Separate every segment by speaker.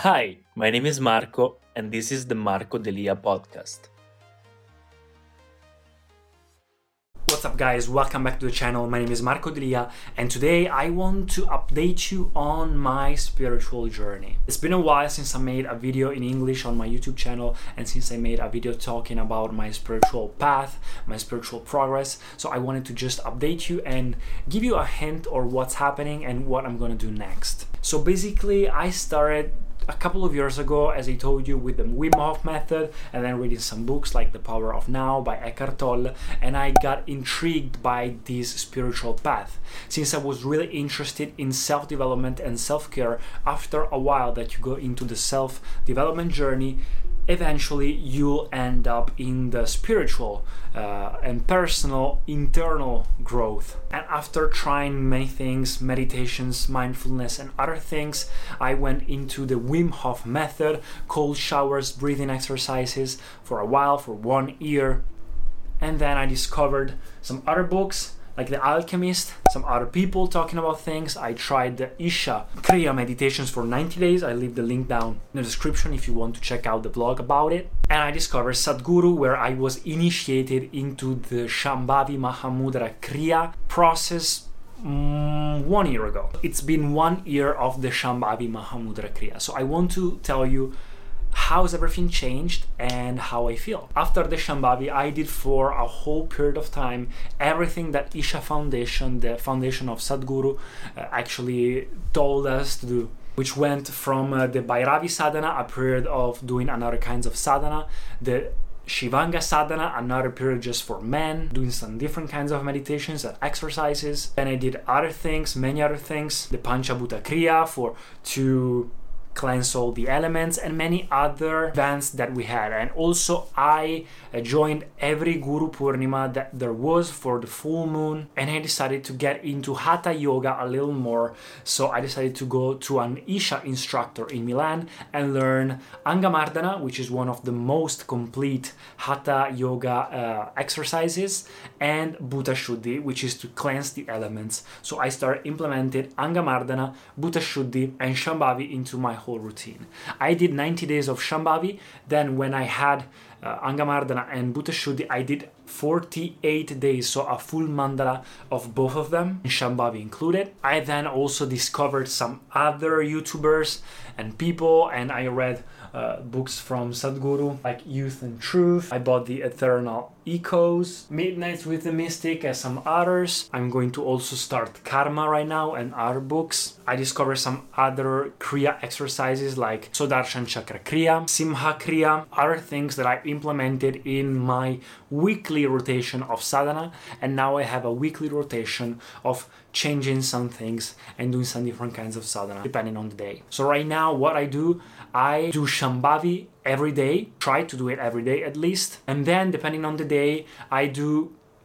Speaker 1: Hi, my name is Marco, and this is the Marco Delia podcast.
Speaker 2: What's up guys, welcome back to the channel. My name is Marco Delia and today I want to update you on my spiritual journey. It's been a while since I made a video in English on my YouTube channel and since I made a video talking about my spiritual path, my spiritual progress. So I wanted to just update you and give you a hint or what's happening and what I'm gonna do next. So basically I started a couple of years ago, as I told you, with the Wim Hof method, and then reading some books like The Power of Now by Eckhart Tolle, and I got intrigued by this spiritual path. Since I was really interested in self development and self care, after a while that you go into the self development journey, eventually you'll end up in the spiritual uh, and personal internal growth. And after trying many things, meditations, mindfulness, and other things, I went into the Wim Hof method, cold showers, breathing exercises for a while, for one year. And then I discovered some other books like The Alchemist, some other people talking about things. I tried the Isha Kriya meditations for 90 days. I leave the link down in the description if you want to check out the blog about it. And I discovered Sadhguru, where I was initiated into the Shambhavi Mahamudra Kriya process mm, one year ago. It's been one year of the Shambhavi Mahamudra Kriya. So I want to tell you how's everything changed and how I feel. After the Shambhavi, I did for a whole period of time everything that Isha Foundation, the foundation of Sadhguru, uh, actually told us to do. Which went from uh, the Bhairavi sadhana, a period of doing another kinds of sadhana, the Shivanga sadhana, another period just for men, doing some different kinds of meditations and exercises. Then I did other things, many other things, the Panchabhuta Kriya for to cleanse all the elements and many other events that we had. And also i uh, joined every guru purnima that there was for the full moon and i decided to get into hatha yoga a little more. So i decided to go to an isha instructor in milan and learn angamardana which is one of the most complete hatha yoga uh, exercises and bhuta shuddhi which is to cleanse the elements. So i started implementing angamardana bhuta shuddhi and shambhavi into my whole routine. I did 90 days of Shambhavi, then when I had uh, Angamardana and Bhuta Shuddhi, I did 48 days, so a full mandala of both of them, Shambhavi included. I then also discovered some other YouTubers and people, and I read uh, books from Sadhguru like Youth and Truth. I bought the Eternal Echoes, Midnights with the Mystic, and some others. I'm going to also start Karma right now and other books. I discovered some other Kriya exercises like Sudarshan Chakra Kriya, Simha Kriya, other things that I implemented in my weekly rotation of sadhana, and now I have a weekly rotation of changing some things and doing some different kinds of sadhana depending on the day. So right now what I do, I do Shambhavi every day, try to do it every day at least. And then depending on the day, I do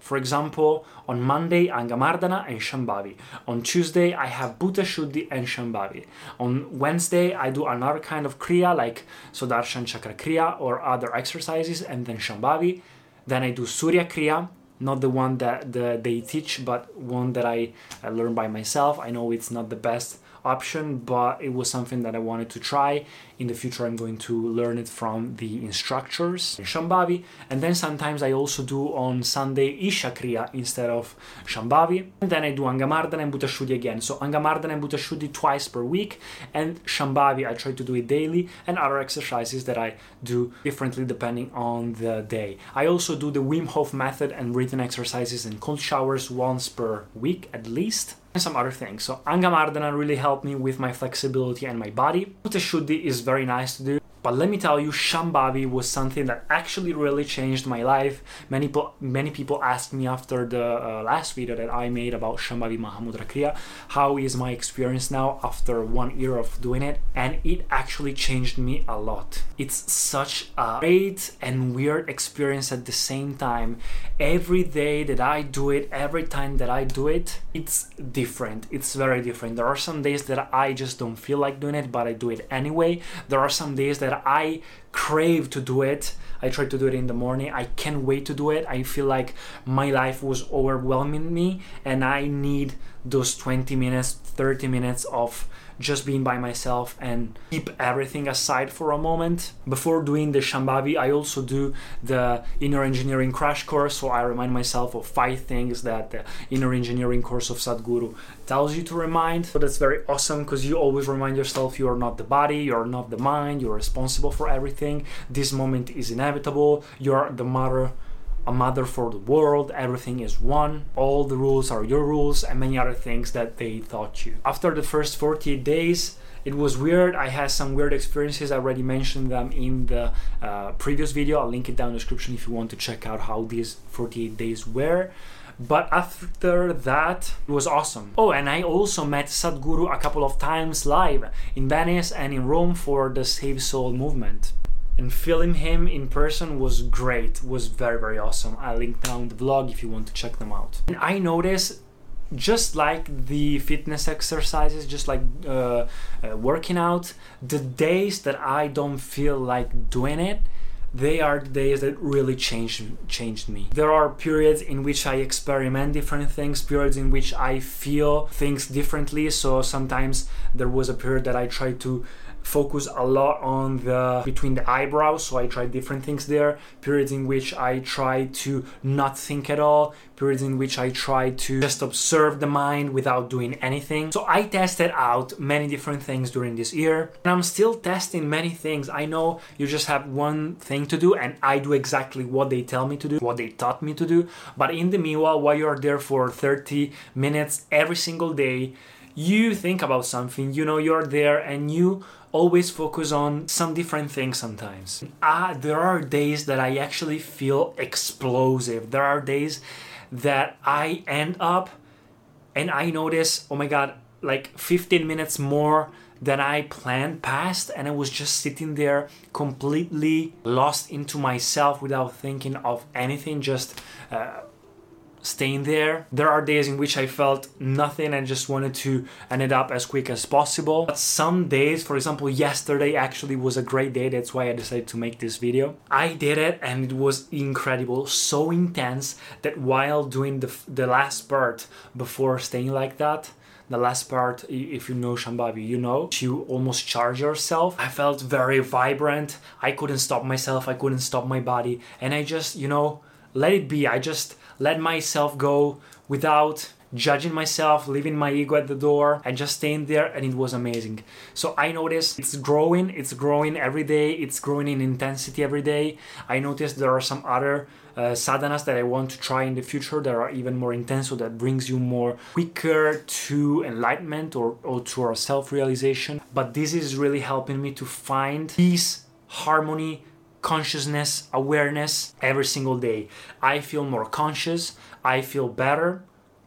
Speaker 2: for example, on Monday, Angamardana and Shambhavi. On Tuesday, I have Bhuta Shuddhi and Shambhavi. On Wednesday, I do another kind of Kriya like Sudarshan Chakra Kriya or other exercises and then Shambhavi. Then I do Surya Kriya, not the one that the, they teach, but one that I, I learned by myself. I know it's not the best option, but it was something that I wanted to try. In the future, I'm going to learn it from the instructors in Shambhavi. And then sometimes I also do on Sunday Isha Kriya instead of Shambhavi. And then I do Angamardana and Bhuta Shuddhi again. So Angamardana and Bhuta Shuddhi twice per week. And Shambhavi, I try to do it daily. And other exercises that I do differently depending on the day. I also do the Wim Hof method and breathing exercises and cold showers once per week at least and some other things. So Angamardana really helped me with my flexibility and my body. Bhuta Shuddhi is very nice to do. But let me tell you, Shambhavi was something that actually really changed my life. Many people, many people asked me after the uh, last video that I made about Shambhavi Mahamudra Kriya, how is my experience now after one year of doing it? And it actually changed me a lot. It's such a great and weird experience at the same time. Every day that I do it, every time that I do it, it's different. It's very different. There are some days that I just don't feel like doing it, but I do it anyway. There are some days that that I crave to do it. I try to do it in the morning. I can't wait to do it. I feel like my life was overwhelming me and I need those 20 minutes, 30 minutes of just being by myself and keep everything aside for a moment. Before doing the Shambhavi, I also do the inner engineering crash course. So I remind myself of five things that the inner engineering course of Sadhguru tells you to remind. So that's very awesome because you always remind yourself you are not the body, you're not the mind, you're responsible for everything. This moment is inevitable. You're the mother a mother for the world, everything is one, all the rules are your rules, and many other things that they taught you. After the first 48 days, it was weird. I had some weird experiences. I already mentioned them in the uh, previous video. I'll link it down in the description if you want to check out how these 48 days were. But after that, it was awesome. Oh, and I also met Sadhguru a couple of times live in Venice and in Rome for the Save Soil movement and filming him in person was great was very very awesome i link down the vlog if you want to check them out and i noticed just like the fitness exercises just like uh, uh, working out the days that i don't feel like doing it they are the days that really changed changed me. There are periods in which I experiment different things, periods in which I feel things differently. So sometimes there was a period that I tried to focus a lot on the between the eyebrows so i tried different things there. Periods in which i try to not think at all. Periods in which i try to just observe the mind without doing anything. So i tested out many different things during this year and i'm still testing many things. I know you just have one thing to do and i do exactly what they tell me to do what they taught me to do. But in the meanwhile while you're there for 30 minutes every single day you think about something you know you're there and you always focus on some different things sometimes. Ah, there are days that I actually feel explosive. There are days that I end up and I notice, oh my god, like 15 minutes more than I planned passed, and I was just sitting there completely lost into myself without thinking of anything, just uh, staying there. There are days in which I felt nothing and just wanted to end it up as quick as possible. But some days, for example, yesterday actually was a great day. That's why I decided to make this video. I did it and it was incredible, so intense that while doing the, the last part before staying like that, the last part, if you know Shambhavi, you know, you almost charge yourself. I felt very vibrant. I couldn't stop myself. I couldn't stop my body. And I just, you know, let it be. I just let myself go without judging myself, leaving my ego at the door, and just staying there, and it was amazing. So I noticed it's growing, it's growing every day, it's growing in intensity every day. I noticed there are some other uh, sadhanas that I want to try in the future that are even more intense, so that brings you more quicker to enlightenment or, or to our self realization. But this is really helping me to find peace, harmony, consciousness, awareness every single day. I feel more conscious, I feel better,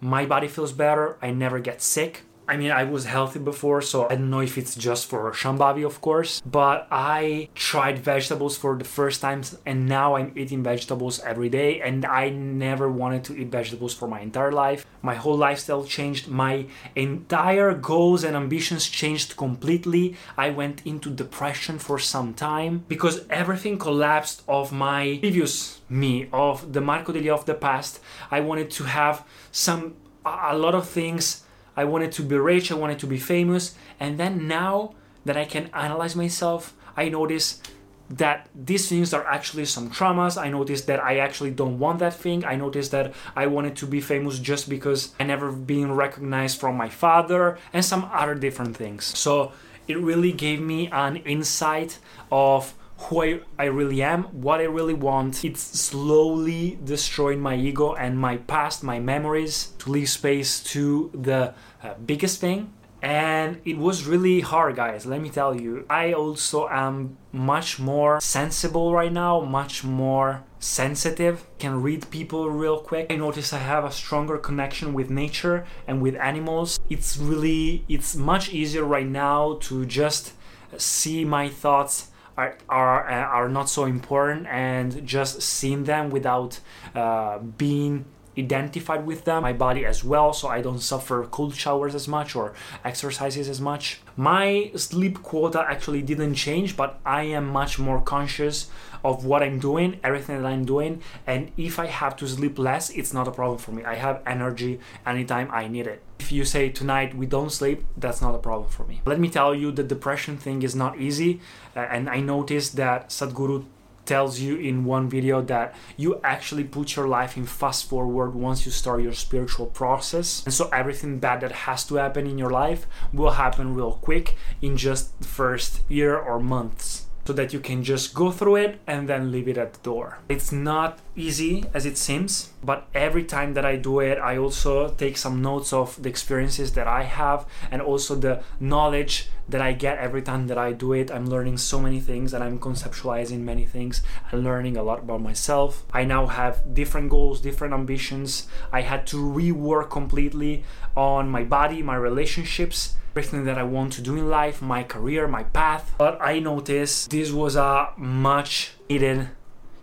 Speaker 2: my body feels better, I never get sick. I mean, I was healthy before, so I don't know if it's just for Shambhavi, of course, but I tried vegetables for the first time and now I'm eating vegetables every day. And I never wanted to eat vegetables for my entire life. My whole lifestyle changed, my entire goals and ambitions changed completely. I went into depression for some time because everything collapsed of my previous me, of the Marco Delia of the past. I wanted to have some, a lot of things I wanted to be rich, I wanted to be famous. And then now that I can analyze myself, I notice that these things are actually some traumas. I notice that I actually don't want that thing. I notice that I wanted to be famous just because I never been recognized from my father and some other different things. So it really gave me an insight of who I, I really am, what I really want. It's slowly destroying my ego and my past, my memories, to leave space to the uh, biggest thing. and it was really hard guys let me tell you i also am much more sensible right now much more sensitive can read people real quick i notice i have a stronger connection with nature and with animals it's really it's much easier right now to just see my thoughts are, are, are not so important and just seeing them without uh, being identified with them, my body as well, so I don't suffer cold showers as much or exercises as much. My sleep quota actually didn't change, but I am much more conscious of what I'm doing, everything that I'm doing, and if I have to sleep less, it's not a problem for me. I have energy anytime I need it. If you say tonight we don't sleep, that's not a problem for me. Let me tell you, the depression thing is not easy, uh, and I noticed that Sadhguru tells you in one video that you actually put your life in fast forward once you start your spiritual process. And so everything bad that has to happen in your life will happen real quick in just the first year or months so that you can just go through it and then leave it at the door. It's not easy as it seems, but every time that I do it, I also take some notes of the experiences that I have and also the knowledge that I get every time that I do it. I'm learning so many things and I'm conceptualizing many things and learning a lot about myself. I now have different goals, different ambitions. I had to rework completely on my body, my relationships everything that I want to do in life, my career, my path. But I noticed this was a much needed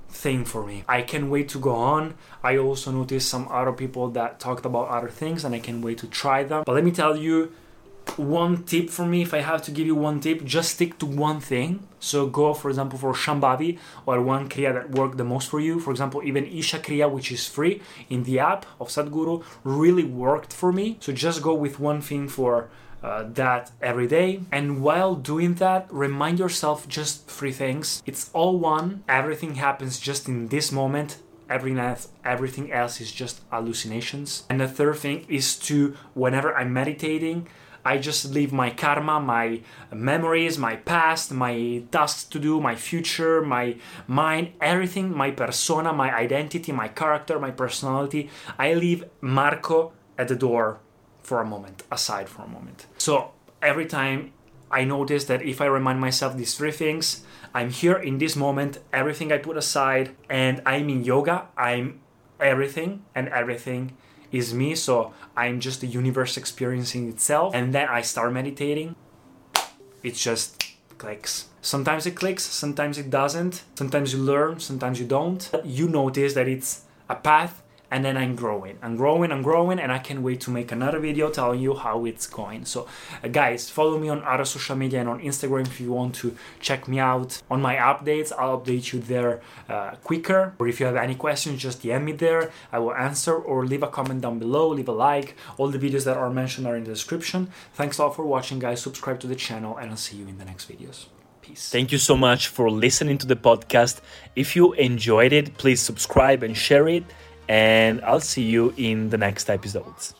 Speaker 2: thing for me. I can't wait to go on. I also noticed some other people that talked about other things and I can't wait to try them. But let me tell you one tip for me if I have to give you one tip, just stick to one thing. So go, for example, for Shambhavi or one Kriya that worked the most for you. For example, even Isha Kriya, which is free in the app of Sadhguru, really worked for me. So just go with one thing for uh, that every day. And while doing that, remind yourself just three things. It's all one, everything happens just in this moment. Everything else is just hallucinations. And the third thing is to, whenever I'm meditating, I just leave my karma, my memories, my past, my tasks to do, my future, my mind, everything, my persona, my identity, my character, my personality. I leave Marco at the door for a moment, aside for a moment. So every time I notice that if I remind myself these three things, I'm here in this moment, everything I put aside, and I'm in yoga, I'm everything, and everything is me. So I'm just the universe experiencing itself. And then I start meditating, it just clicks. Sometimes it clicks, sometimes it doesn't. Sometimes you learn, sometimes you don't. You notice that it's a path and then I'm growing. I'm growing, I'm growing, and I can't wait to make another video telling you how it's going. So, uh, guys, follow me on other social media and on Instagram if you want to check me out on my updates. I'll update you there uh, quicker. Or if you have any questions, just DM me there. I will answer or leave a comment down below, leave a like. All the videos that are mentioned are in the description. Thanks a lot for watching, guys. Subscribe to the channel, and I'll see you in the next videos. Peace.
Speaker 1: Thank you so much for listening to the podcast. If you enjoyed it, please subscribe and share it and I'll see you in the next episodes.